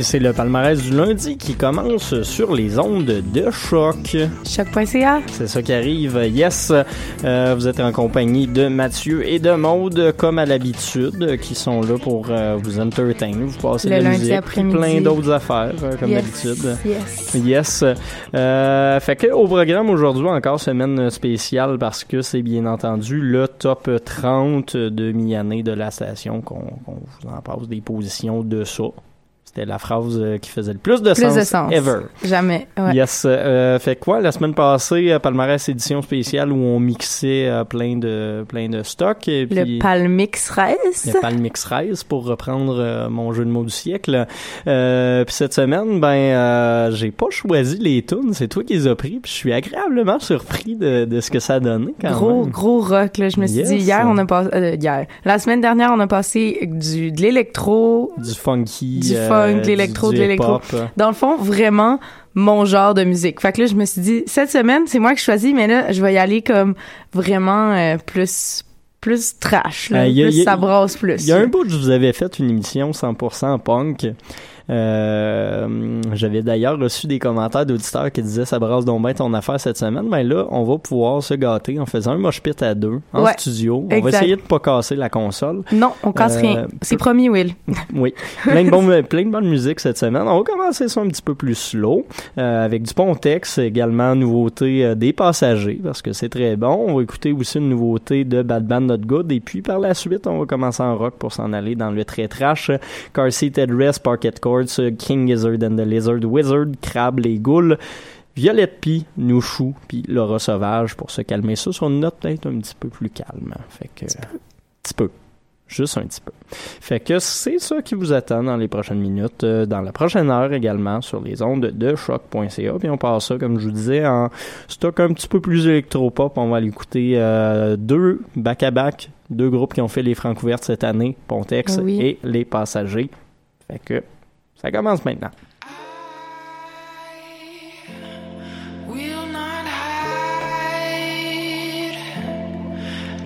C'est le palmarès du lundi qui commence sur les ondes de choc. Choc.ca. C'est ça qui arrive. Yes, euh, vous êtes en compagnie de Mathieu et de Maude, comme à l'habitude, qui sont là pour euh, vous entertain, vous passer Le de la lundi musique, plein d'autres affaires, euh, comme Yes, d'habitude. Yes. Yes. Fait que au programme aujourd'hui encore semaine spéciale parce que c'est bien entendu le top 30 de mi-année de la station qu'on qu'on vous en passe des positions de ça. C'était la phrase euh, qui faisait le plus de Plus sens, de sens. ever. Jamais. Ouais. Yes. Euh, fait quoi la semaine passée Palmarès édition spéciale où on mixait euh, plein de plein de stocks et puis Le Palmix Race. le Palmix Rise pour reprendre euh, mon jeu de mots du siècle. Euh, puis cette semaine, ben euh, j'ai pas choisi les tunes, c'est toi qui les as pris. Puis je suis agréablement surpris de, de ce que ça a donné quand Gros, même. gros rock, là. Je me suis Yes. dit, hier, on a passé, hier. La semaine dernière, on a passé du, de l'électro. Du funky, Du funk, de l'électro, de l'électro. hip-hop. Dans le fond, vraiment mon genre de musique. Fait que là, je me suis dit, cette semaine, c'est moi qui choisis, mais là, je vais y aller comme vraiment euh, plus, plus trash, là. Euh, y a- plus a- ça brasse plus. Il y a un bout, je vous avais fait une émission 100% punk. Euh, J'avais d'ailleurs reçu des commentaires d'auditeurs qui disaient ça brasse donc bien ton affaire cette semaine. Mais là, on va pouvoir se gâter en faisant un mosh pit à deux en Ouais, studio. On exact. va essayer de pas casser la console. Non, on casse Euh, rien. C'est promis, Will. Oui, plein de, bon, plein de bonne musique cette semaine. On va commencer ça un petit peu plus slow, euh, avec du Pontex, également nouveauté des passagers, parce que c'est très bon. On va écouter aussi une nouveauté de Bad Band Not Good, et puis par la suite, on va commencer en rock pour s'en aller dans le très trash. Car Seat Headrest, Parket Chords, euh, King Gizzard and the Lizard Wizard, Crab les Ghouls, Violette Pie, Nouchou, puis Laura Sauvage, pour se calmer ça sur une note peut-être un petit peu plus calme. Fait que, petit peu. Juste un petit peu. Fait que c'est ça qui vous attend dans les prochaines minutes, euh, dans la prochaine heure également sur les ondes de choc.ca. Puis on passe ça, comme je vous disais, en stock un petit peu plus électropop. On va aller écouter euh, deux back-à-back, deux groupes qui ont fait les francs ouvertes cette année, Pontex Oui. et Les Passagers. Fait que ça commence maintenant. will not hide.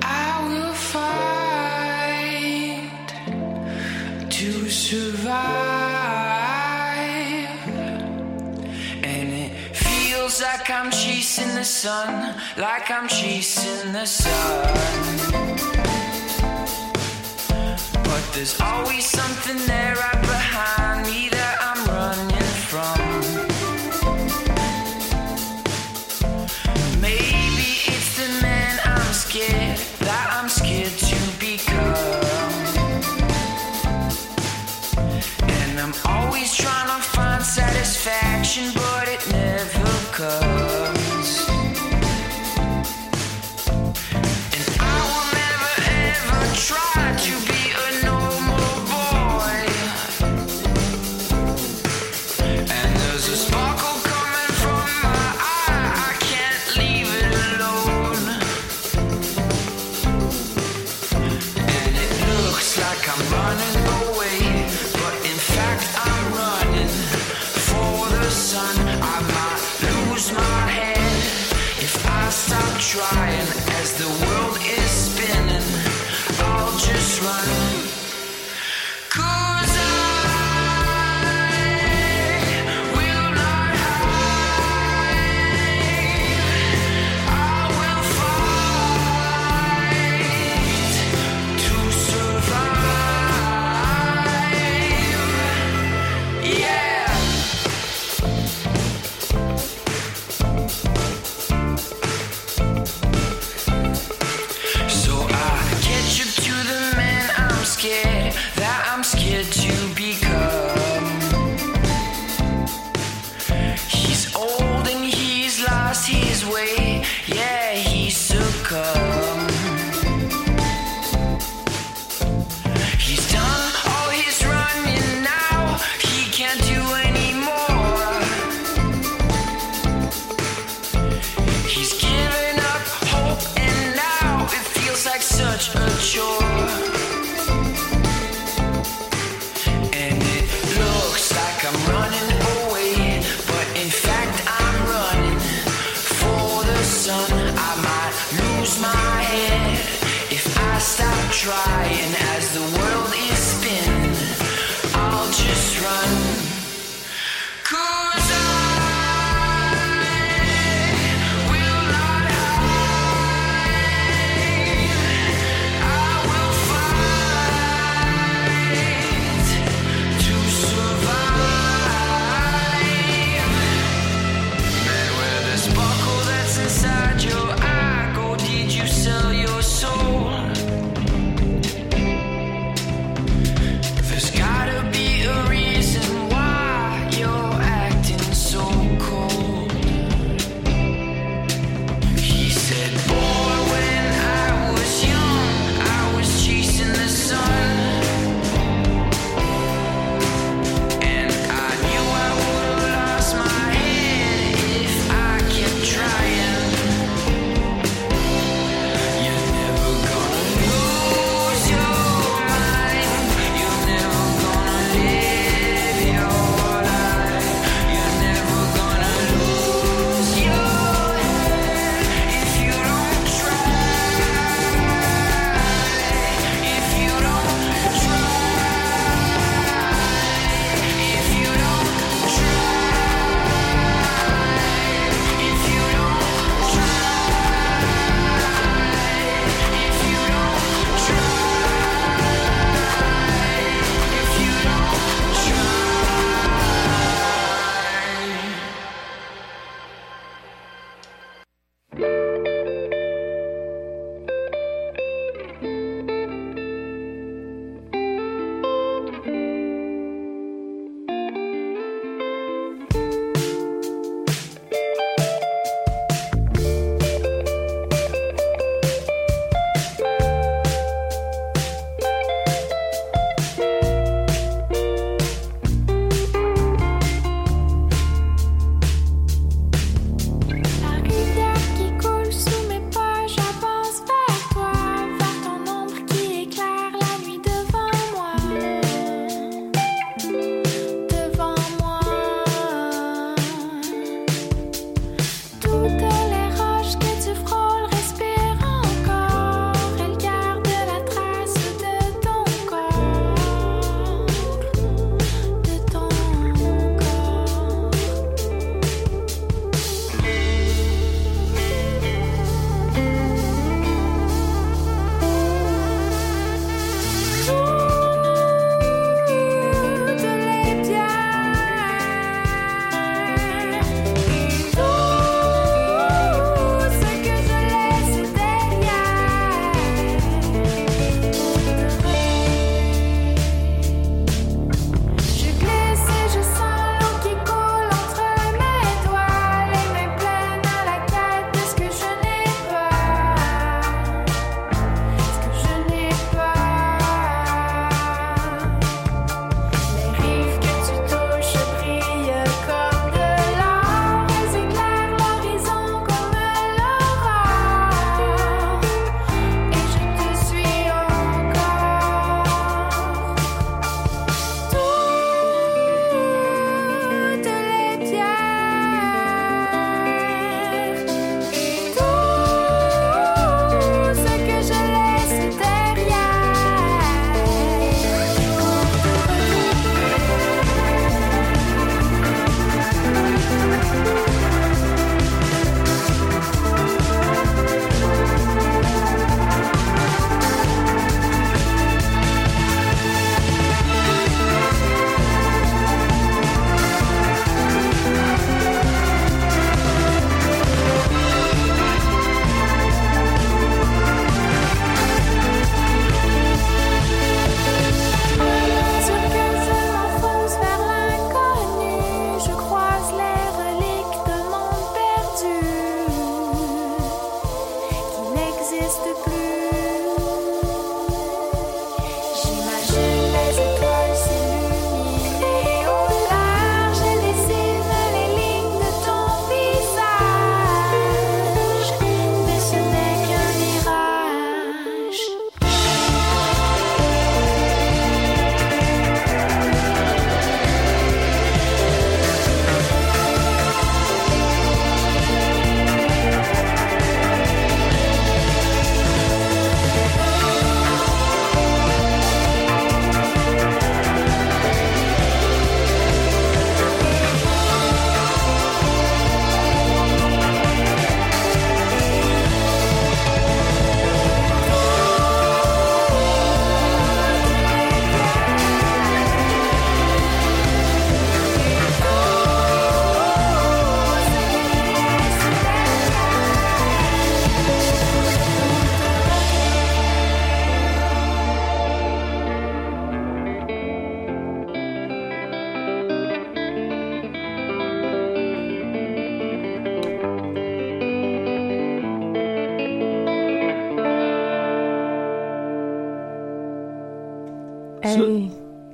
I will fight to survive. And it feels like I'm chasing the sun, like I'm chasing the sun. There's always something there right behind me that I'm running from. Maybe it's the man I'm scared that I'm scared to become. And I'm always trying to find satisfaction, but it never comes.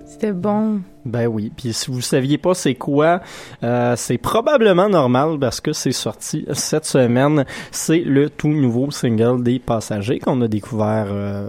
C'était bon. Ben oui, puis si vous saviez pas c'est quoi, euh, c'est probablement normal parce que c'est sorti cette semaine. C'est le tout nouveau single des Passagers qu'on a découvert euh,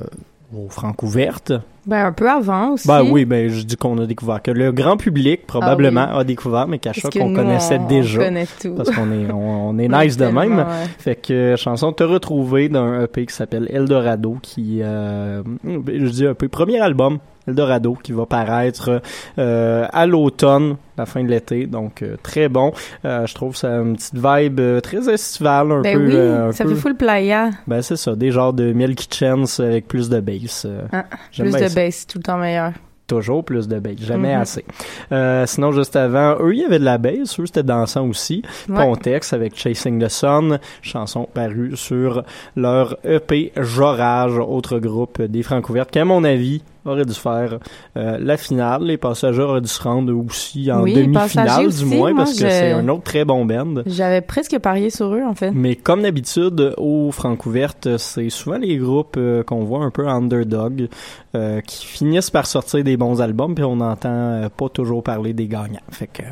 au Francouverte. Ben, un peu avant aussi. Ben oui, ben je dis qu'on a découvert que le grand public probablement Ah a découvert, mais que qu'on connaissait on- déjà. On connaît tout. Parce qu'on est, on, on est nice de même. ouais. Fait que chanson te retrouver d'un EP qui s'appelle Eldorado qui euh, je dis un peu premier album Eldorado qui va paraître euh, à l'automne, la fin de l'été, donc euh, très bon. Euh, je trouve ça une petite vibe euh, très estivale un Ben peu. oui, euh, un ça peu- fait full playa. Ben c'est ça, des genres de Milky Chance avec plus de bass. euh, Ah, Plus de ça. bass, tout le temps meilleur. Toujours plus de bass, jamais Mhm. assez. Euh, sinon, juste avant, eux, il y avait de la bass, eux, c'était dansant aussi. Ouais. Pontex avec Chasing the Sun, chanson parue sur leur EP Jorage, autre groupe des Francouvertes, qui, à mon avis, aurait dû faire euh, la finale. Les passagers auraient dû se rendre aussi en Oui, demi-finale, du moins, moi, parce que c'est un autre très bon band. J'avais presque parié sur eux, en fait. Mais comme d'habitude, aux Francouvertes, c'est souvent les groupes euh, qu'on voit un peu underdog euh, qui finissent par sortir des bons albums, puis on n'entend pas toujours parler des gagnants. Fait que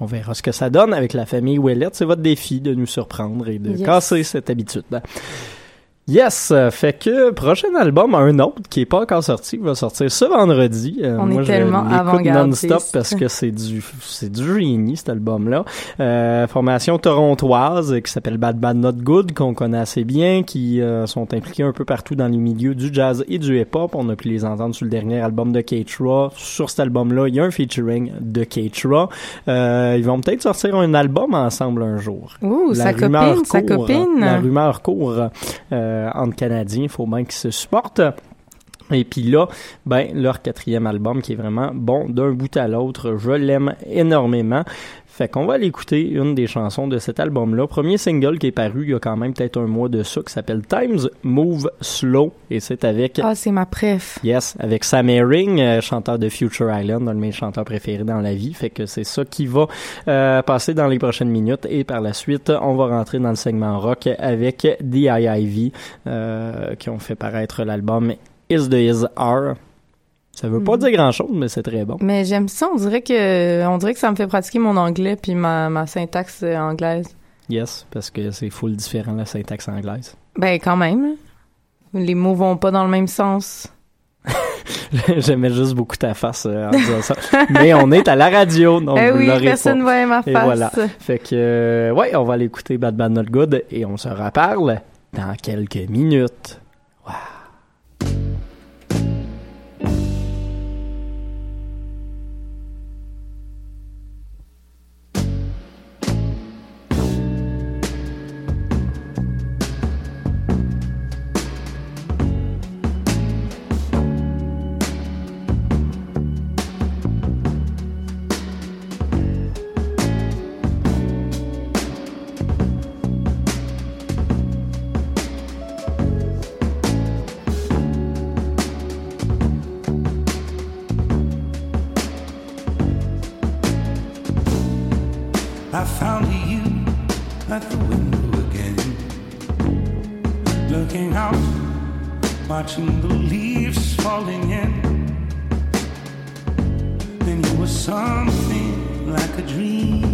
on verra ce que ça donne avec la famille Ouellette. C'est votre défi de nous surprendre et de Yes. casser cette habitude. Yes, euh, fait que prochain album, un autre qui est pas encore sorti, va sortir ce vendredi. Euh, On est moi, tellement avant-gardiste. non-stop parce que c'est du c'est du génie cet album-là. Euh, formation torontoise euh, qui s'appelle Bad Bad Not Good qu'on connaît assez bien, qui euh, sont impliqués un peu partout dans les milieux du jazz et du hip-hop. On a pu les entendre sur le dernier album de Keitra. Sur cet album-là, il y a un featuring de Keitra. Euh, ils vont peut-être sortir un album ensemble un jour. Ouh, La sa rumeur copine, sa copine. La rumeur court euh, entre Canadiens. Il faut bien qu'ils se supportent. Et puis là, ben leur quatrième album qui est vraiment bon d'un bout à l'autre, je l'aime énormément. Fait qu'on va aller écouter une des chansons de cet album-là. Premier single qui est paru il y a quand même peut-être un mois de ça, qui s'appelle Times Move Slow. Et c'est avec Ah, c'est ma préf. Yes, avec Sam Herring, euh, chanteur de Future Island, un de mes chanteurs préférés dans la vie. Fait que c'est ça qui va euh, passer dans les prochaines minutes. Et par la suite, on va rentrer dans le segment rock avec DIIV, euh, qui ont fait paraître l'album Is the Is Are. Ça veut pas Mhm. dire grand-chose, mais c'est très bon. Mais j'aime ça, on dirait que on dirait que ça me fait pratiquer mon anglais puis ma, ma syntaxe euh, anglaise. Yes, parce que c'est full différent la syntaxe anglaise. Ben quand même. Les mots vont pas dans le même sens. J'aimais juste beaucoup ta face euh, en disant ça. mais on est à la radio, donc eh vous oui, personne pas. ma Et face. voilà. Fait que, euh, ouais, on va aller écouter Bad Bad Not Good et on se reparle dans quelques minutes. I at the window again, looking out, watching the leaves falling in. And you were something like a dream.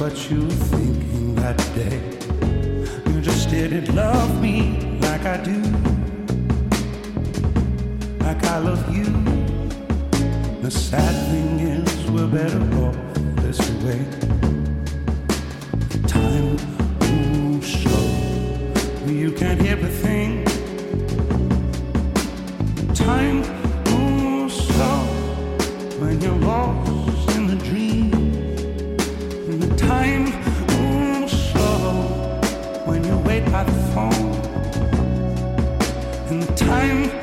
what you were thinking that day. You just didn't love me like I do, like I love you. The sad thing is, we're better off this way. Time moves slow, you can't hear a thing. time.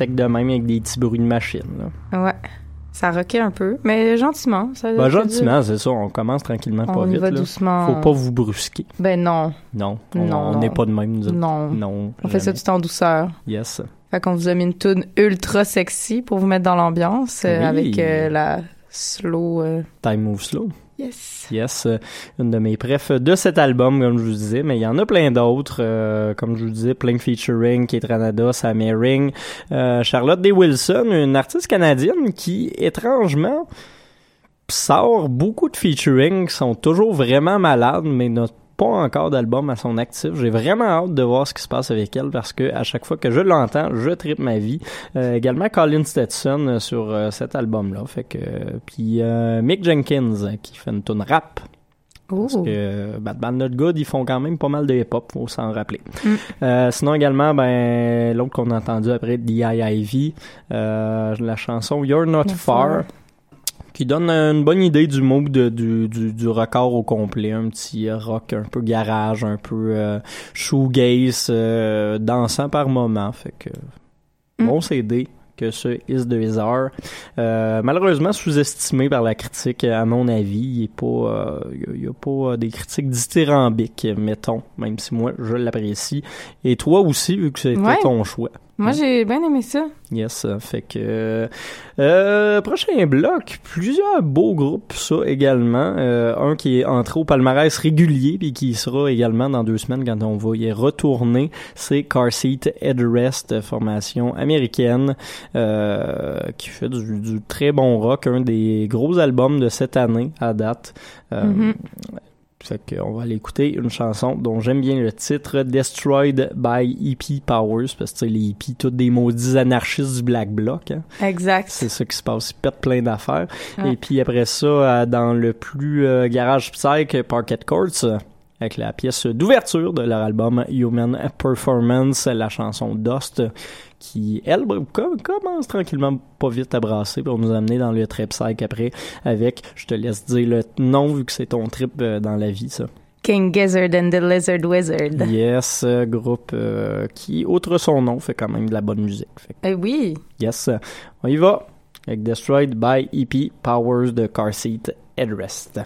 Sec de même avec des petits bruits de machine. Là. Ouais. Ça roquait un peu, mais gentiment. Ça, Ben, gentiment, c'est ça. On commence tranquillement, pas On y vite. va là. doucement. Faut pas vous brusquer. Ben non. Non, on n'est pas de même, nous autres. Non. Non. On fait ça tout en douceur. Yes. Fait qu'on vous a mis une tune ultra sexy pour vous mettre dans l'ambiance euh, avec euh, la slow. euh, Time Move Slow. Yes. Yes, euh, une de mes prefs de cet album, comme je vous disais, mais il y en a plein d'autres, euh, comme je vous disais, plein featuring, Kate Ranada, Sam Herring, euh, Charlotte Day Wilson, une artiste canadienne qui, étrangement, sort beaucoup de featuring qui sont toujours vraiment malades, mais n'a pas encore d'album à son actif. J'ai vraiment hâte de voir ce qui se passe avec elle parce que à chaque fois que je l'entends, je tripe ma vie. Euh, également Colin Stetson euh, sur euh, cet album-là. Fait que puis euh, Mick Jenkins qui fait une tune rap parce que Batman Not Good, ils font quand même pas mal de hip-hop, faut s'en rappeler. Mm. Sinon également, ben l'autre qu'on a entendu après, D.I.I.V., la chanson You're Not Far. Qui donne une bonne idée du de- du, du, du record au complet, un petit rock un peu garage, un peu euh, shoegaze, euh, dansant par moment, fait que Mm. bon CD que ce Is the Bizarre. Euh, malheureusement sous-estimé par la critique, à mon avis. Il pas, euh, il y a, pas des critiques dithyrambiques, mettons, même si moi je l'apprécie. Et toi aussi, vu que c'était Ouais. ton choix. Moi, j'ai bien aimé ça. Yes, euh, fait que euh, euh, prochain bloc, plusieurs beaux groupes, ça également. Euh, un qui est entré au palmarès régulier puis qui sera également dans deux semaines quand on va y retourner, c'est Car Seat Headrest, formation américaine euh, qui fait du, du très bon rock, un des gros albums de cette année à date. Euh, Mhm. Fait qu'on va aller écouter une chanson dont j'aime bien le titre, Destroyed by EP Powers, parce que les EP, tous des maudits anarchistes du Black Bloc. Hein. Exact. C'est ça qui se passe, ils pètent plein d'affaires. Ouais. Et puis après ça, euh, dans le plus euh, garage psych, Parquet Courts, avec la pièce d'ouverture de leur album Human Performance, la chanson Dust, qui, elle, ben, com- commence tranquillement pas vite à brasser pour nous amener dans le trip psych après avec, je te laisse dire le nom vu que c'est ton trip euh, dans la vie, ça. King Gizzard and the Lizard Wizard. Yes, groupe euh, qui, outre son nom, fait quand même de la bonne musique. Fait Eh oui. yes, on y va avec Destroyed by EP Powers de Car Seat Headrest.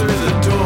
Through the door.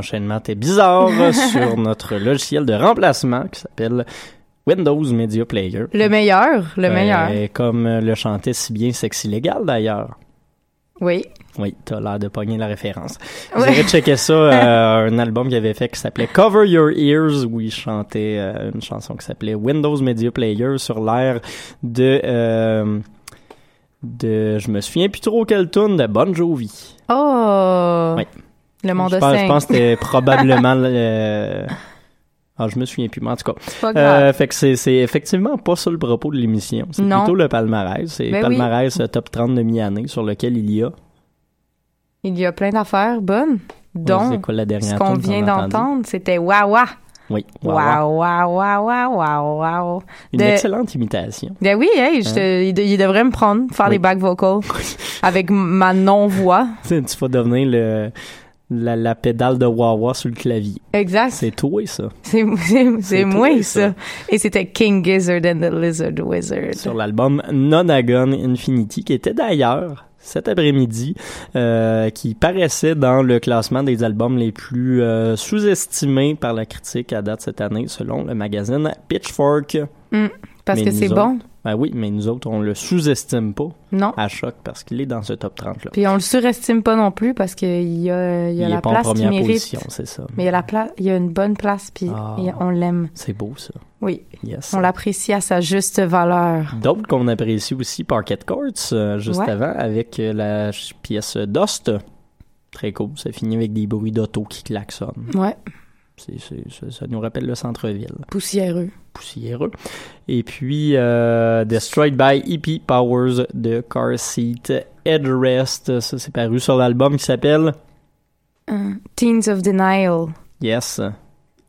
Excusez, l'enchaînement était bizarre sur notre logiciel de remplacement qui s'appelle Windows Media Player. Le meilleur, le Euh, meilleur. Comme euh, le chantait si bien Sexy Légal d'ailleurs. Oui. Oui, t'as l'air de pogner la référence. Vous avez checké ça, euh, un album qu'il avait fait qui s'appelait Cover Your Ears, où il chantait euh, une chanson qui s'appelait Windows Media Player sur l'air de... euh, de... Je me souviens plus trop quelle tune de Bon Jovi. Oh! Oui. Le monde je de pense, je pense que c'était probablement... le- Ah, je me souviens plus, mais en tout cas. C'est pas grave. Euh, fait que c'est, c'est effectivement pas ça le propos de l'émission. C'est Non. plutôt le palmarès. C'est Ben oui. palmarès euh, top 30 de mi-année sur lequel il y a. Il y a plein d'affaires bonnes, c'est dont quoi la dernière ce qu'on vient d'entendre, c'était Wawa. Oui. Wawa. Waouh, waouh, waouh, waouh. Une De- excellente imitation. Ben oui, hey, je te- il, de- il devrait me prendre, faire Oui. les back vocals avec ma non-voix. Tu sais, tu vas devenir le, la, la pédale de Wawa sur le clavier. Exact. C'est toi, ça. C'est c'est- c'est C'est moi, ça. ça. Et c'était King Gizzard and the Lizard Wizard. Sur l'album Nonagon Infinity, qui était d'ailleurs cet après-midi, euh, qui paraissait dans le classement des albums les plus euh, sous-estimés par la critique à date cette année, selon le magazine Pitchfork. Parce Mais que c'est bon. Ben oui, mais nous autres, on le sous-estime pas Non. à choc parce qu'il est dans ce top 30-là. Puis on le surestime pas non plus parce qu'il y a, il y a Il la est pas en place qu'il première mérite. position, c'est ça. Mais il y a la place, il y a une bonne place puis Ah. on l'aime. C'est beau, ça. Oui, Yes. on l'apprécie à sa juste valeur. D'autres qu'on apprécie aussi, Parquet Courts, euh, juste Ouais. avant, avec euh, la pièce Dust. Très cool. Ça finit avec des bruits d'auto qui klaxonnent. Ouais, Ça, ça nous rappelle le centre-ville. poussiéreux. Poussiéreux. Et puis, euh, Destroyed by EP Powers de Car Seat Headrest. Ça, c'est paru sur l'album qui s'appelle Euh, Teens of Denial. Yes.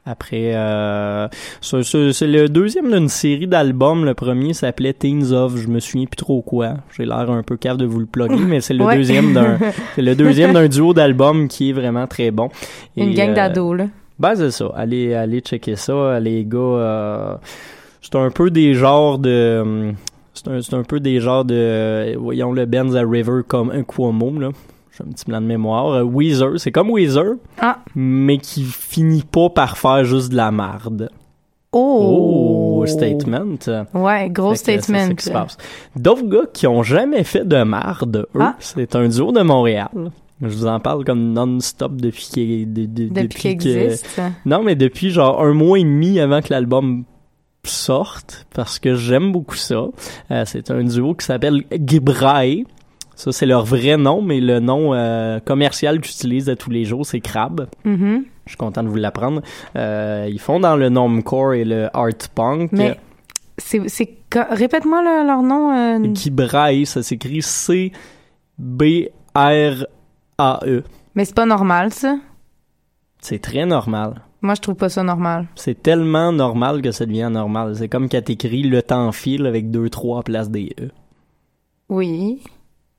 Après, euh, c'est, le deuxième d'une série d'albums. Le premier s'appelait Teens of, je me souviens plus trop quoi. J'ai l'air un peu cave de vous le plugger, mais c'est le Ouais. deuxième d'un, le deuxième d'un duo d'albums qui est vraiment très bon. Une gang euh, d'ados, là. Ben, c'est ça. Allez, allez checker ça, les gars. euh, c'est un peu des genres de. hum, C'est un, un peu des genres de. euh, Voyons le Benz à River comme un Cuomo, là. J'ai un petit blanc de mémoire. Euh, Weezer, c'est comme Weezer, Ah. mais qui finit pas par faire juste de la marde. Oh! Oh, statement. Ouais, gros statement. D'autres gars qui ont jamais fait de marde, eux, Ah. c'est un duo de Montréal. Je vous en parle comme non-stop depuis qu'il de- de- Depuis qu'il que- existe. non, mais depuis genre un mois et demi avant que l'album sorte, parce que j'aime beaucoup ça. Euh, c'est un duo qui s'appelle Gibrae. Ça, c'est leur vrai nom, mais le nom euh, commercial qu'ils utilisent à tous les jours, c'est Crab. Mhm. Je suis content de vous l'apprendre. Euh, ils font dans le normcore et le art punk. Mais c'est, répète-moi le- leur nom. Gibrae, ça s'écrit C-B-R-A-E. Mais c'est pas normal, ça. C'est très normal. Moi, je trouve pas ça normal. C'est tellement normal que ça devient normal. C'est comme quand t'écris le temps file avec deux, trois à place des E. Oui.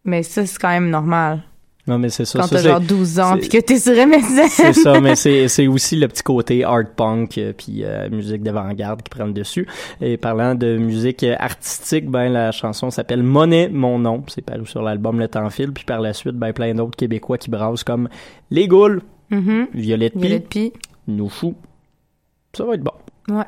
Mais ça, c'est quand même normal. Non, mais c'est ça. Quand t'as genre 12 ans puis que t'es sur MSN. C'est ça, mais c'est aussi le petit côté art punk euh, puis euh, musique d'avant-garde qui prend le dessus. Et parlant de musique euh, artistique, ben la chanson s'appelle Monnaie mon nom, c'est paru sur l'album Le Temps file, puis par la suite ben plein d'autres québécois qui brassent comme Les Goules. Violette Pie, Violette Pie. Nous Fous. Ça va être bon. Ouais.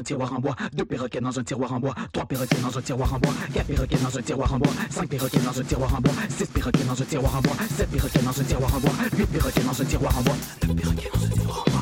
tiroir en bois, deux perroquets dans un tiroir en bois, trois perroquets dans un tiroir en bois, quatre perroquets dans un tiroir en bois, cinq perroquets dans un tiroir en bois, six perroquets dans un tiroir en bois, sept perroquets dans un tiroir en bois, huit perroquets dans un tiroir en bois, neuf perroquets dans un tiroir en bois.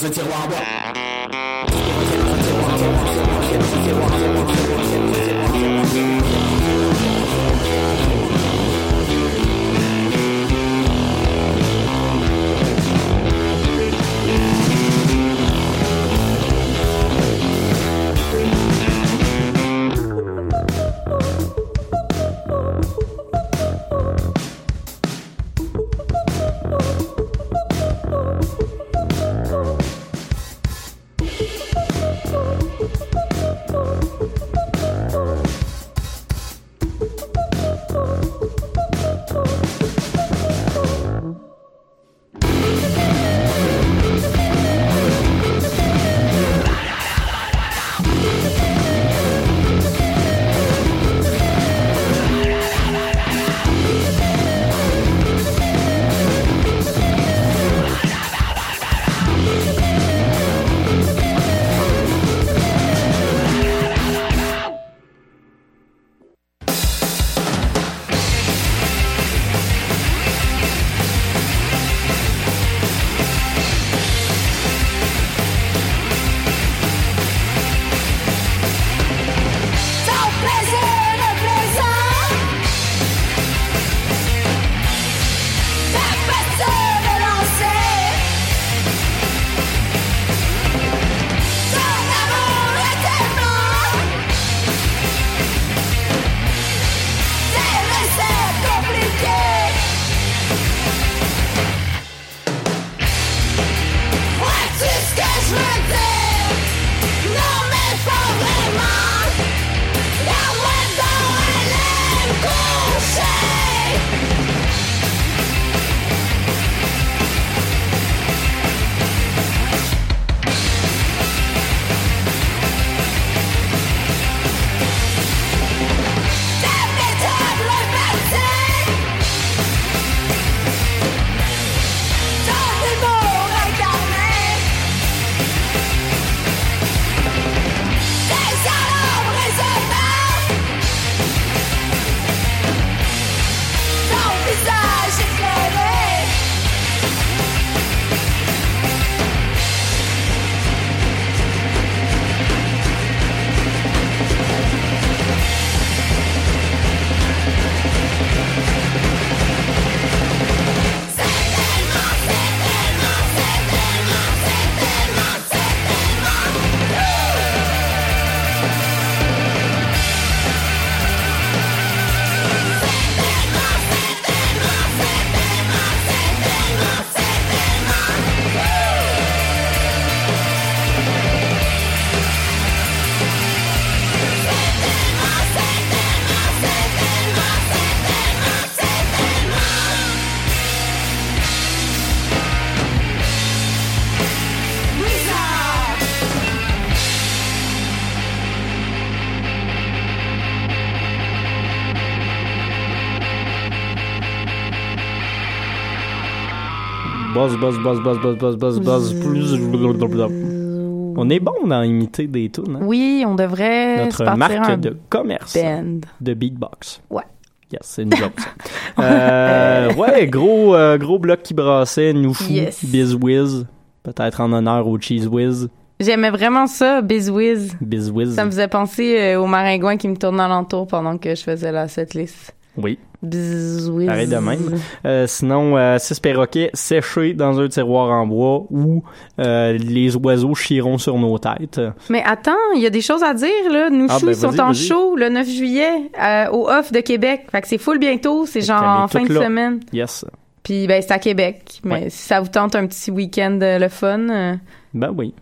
是青蛙不 Buzz, buzz, buzz, buzz, buzz, buzz, buzz, buzz. On est bon dans imiter des tunes. hein? Oui, on devrait se Notre partir marque un de commerce band. de Big Box. Ouais. Yes, c'est une joke, ça. Euh, ouais, gros, euh, gros bloc qui brassait, nous fou, Yes. Biz Whiz. Peut-être en honneur au Cheese Whiz. J'aimais vraiment ça, Bizwiz. Biz Whiz. Ça me faisait penser euh, au maringouin qui me tournait alentour pendant que je faisais la setlist. Oui. Bizwiz. Pareil de même. Euh, sinon, euh, six perroquets séchés dans un tiroir en bois où euh, les oiseaux chieront sur nos têtes. Mais attends, il y a des choses à dire, là. Nous Ah, Chou ben, sont en show le 9 juillet euh, au Off de Québec. Fait que c'est full bientôt. C'est genre en fin de là. semaine. Yes. Puis, ben, c'est à Québec. Mais Ouais. si ça vous tente un petit week-end le fun, Ben oui.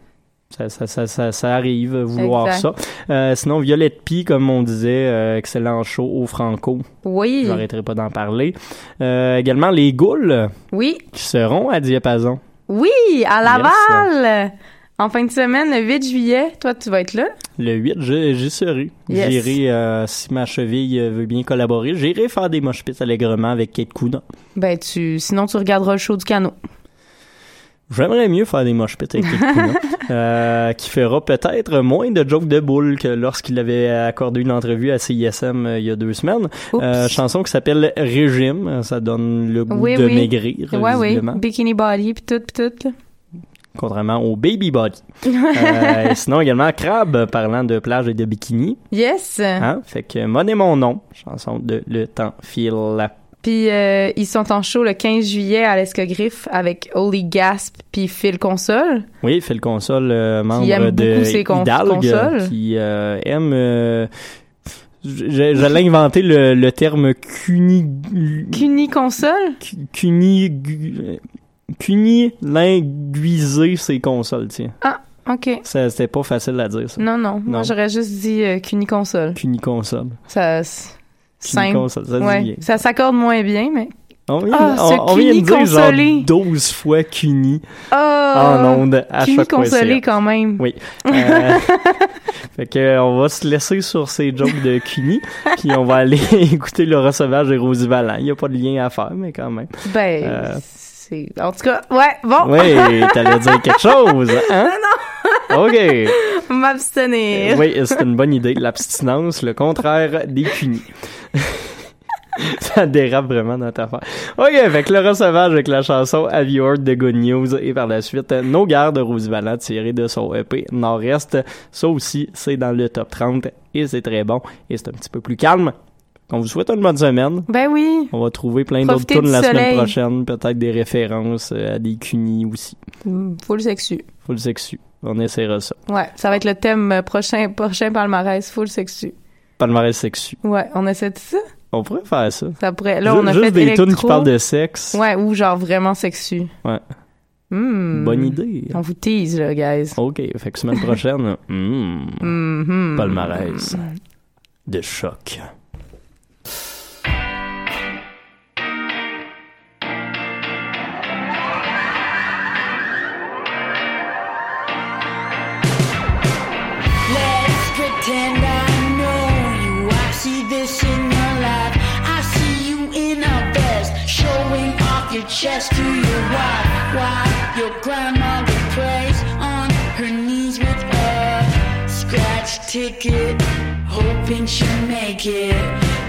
Ça, ça, ça, ça, ça arrive, vouloir Exact. ça. Euh, sinon, Violette Pie, comme on disait, euh, excellent show au Franco. oui. J'arrêterai pas d'en parler. Euh, également, les Goules Oui. qui seront à Diapason. Oui, à Laval! En fin de semaine, le 8 juillet. Toi, tu vas être là? Le 8, je- j'y serai. Yes. J'irai, euh, si ma cheville veut bien collaborer, j'irai faire des mosh pits allègrement avec Kate Kuna. Ben, tu, sinon, tu regarderas le show du canot. J'aimerais mieux faire des mosh pits avec euh, qui fera peut-être moins de jokes de boule que lorsqu'il avait accordé une entrevue à CISM euh, il y a deux semaines. Euh, chanson qui s'appelle Régime, ça donne le goût Oui, de oui. maigrir, oui. visiblement, Bikini body, puis tout, puis tout. là. contrairement au Baby Body. Euh, sinon également Crab, parlant de plage et de bikini. Yes! Hein? Fait que Mon est mon nom, chanson de Le Temps file. Puis euh, ils sont en show le 15 juillet à l'Escogriffe avec Holy Gasp puis Phil Console. Oui, Phil Console, euh, membre aime de ses qui euh, aime... euh, J'allais inventer le, le terme cuni... Cuni Console? cu- cuni... gu- Cunilinguiser ses consoles, tiens. OK. Ça, C'était pas facile à dire, ça. Non, non. Moi, Non. j'aurais juste dit euh, Cuni Console. Cuniconsole. Ça... Simple. Ça Ouais. Ça s'accorde moins bien, mais... On vient, Ah, ce on, on vient de dire genre cuni-consolé. 12 fois cuni Oh! en ondes à chaque Consolé, quand même. Oui. Euh, fait que on va se laisser sur ces jokes de Cuny, puis on va aller écouter le recevage de Rosie Vallant. Il n'y a pas de lien à faire, mais quand même. Ben, Euh. c'est... En tout cas, ouais, bon. Oui, t'allais dire quelque chose, hein? Non, OK. M'abstenir. Oui, c'est une bonne idée. L'abstinence, le contraire des cunis. Ça dérape vraiment dans ta affaire. OK, fait que le recevage avec la chanson Have You Heard the Good News et par la suite Nos Guerres de Rosie Vallant tiré de son EP Nord-Est. Ça aussi, c'est dans le top 30 et c'est très bon et c'est un petit peu plus calme. On vous souhaite une bonne semaine. Ben oui. On va trouver plein d'autres tunes la semaine prochaine, peut-être des références euh, à des cunis aussi. Full sexu. Faut le sexu. On essaiera ça. Ouais, ça va être le thème euh, prochain, prochain palmarès, full sexu. Palmarès sexu. Ouais, on essaie de ça? On pourrait faire ça. Ça pourrait... Là, on a Juste fait des tunes qui parlent de sexe. Ouais, ou genre vraiment sexu. Ouais. Hmm. Bonne idée. On vous tease, là, guys. OK, fait que semaine prochaine, hmm, Mhm. palmarès de choc. Chest to your wife. Your grandmother prays on her knees with a scratch ticket, hoping she'll make it.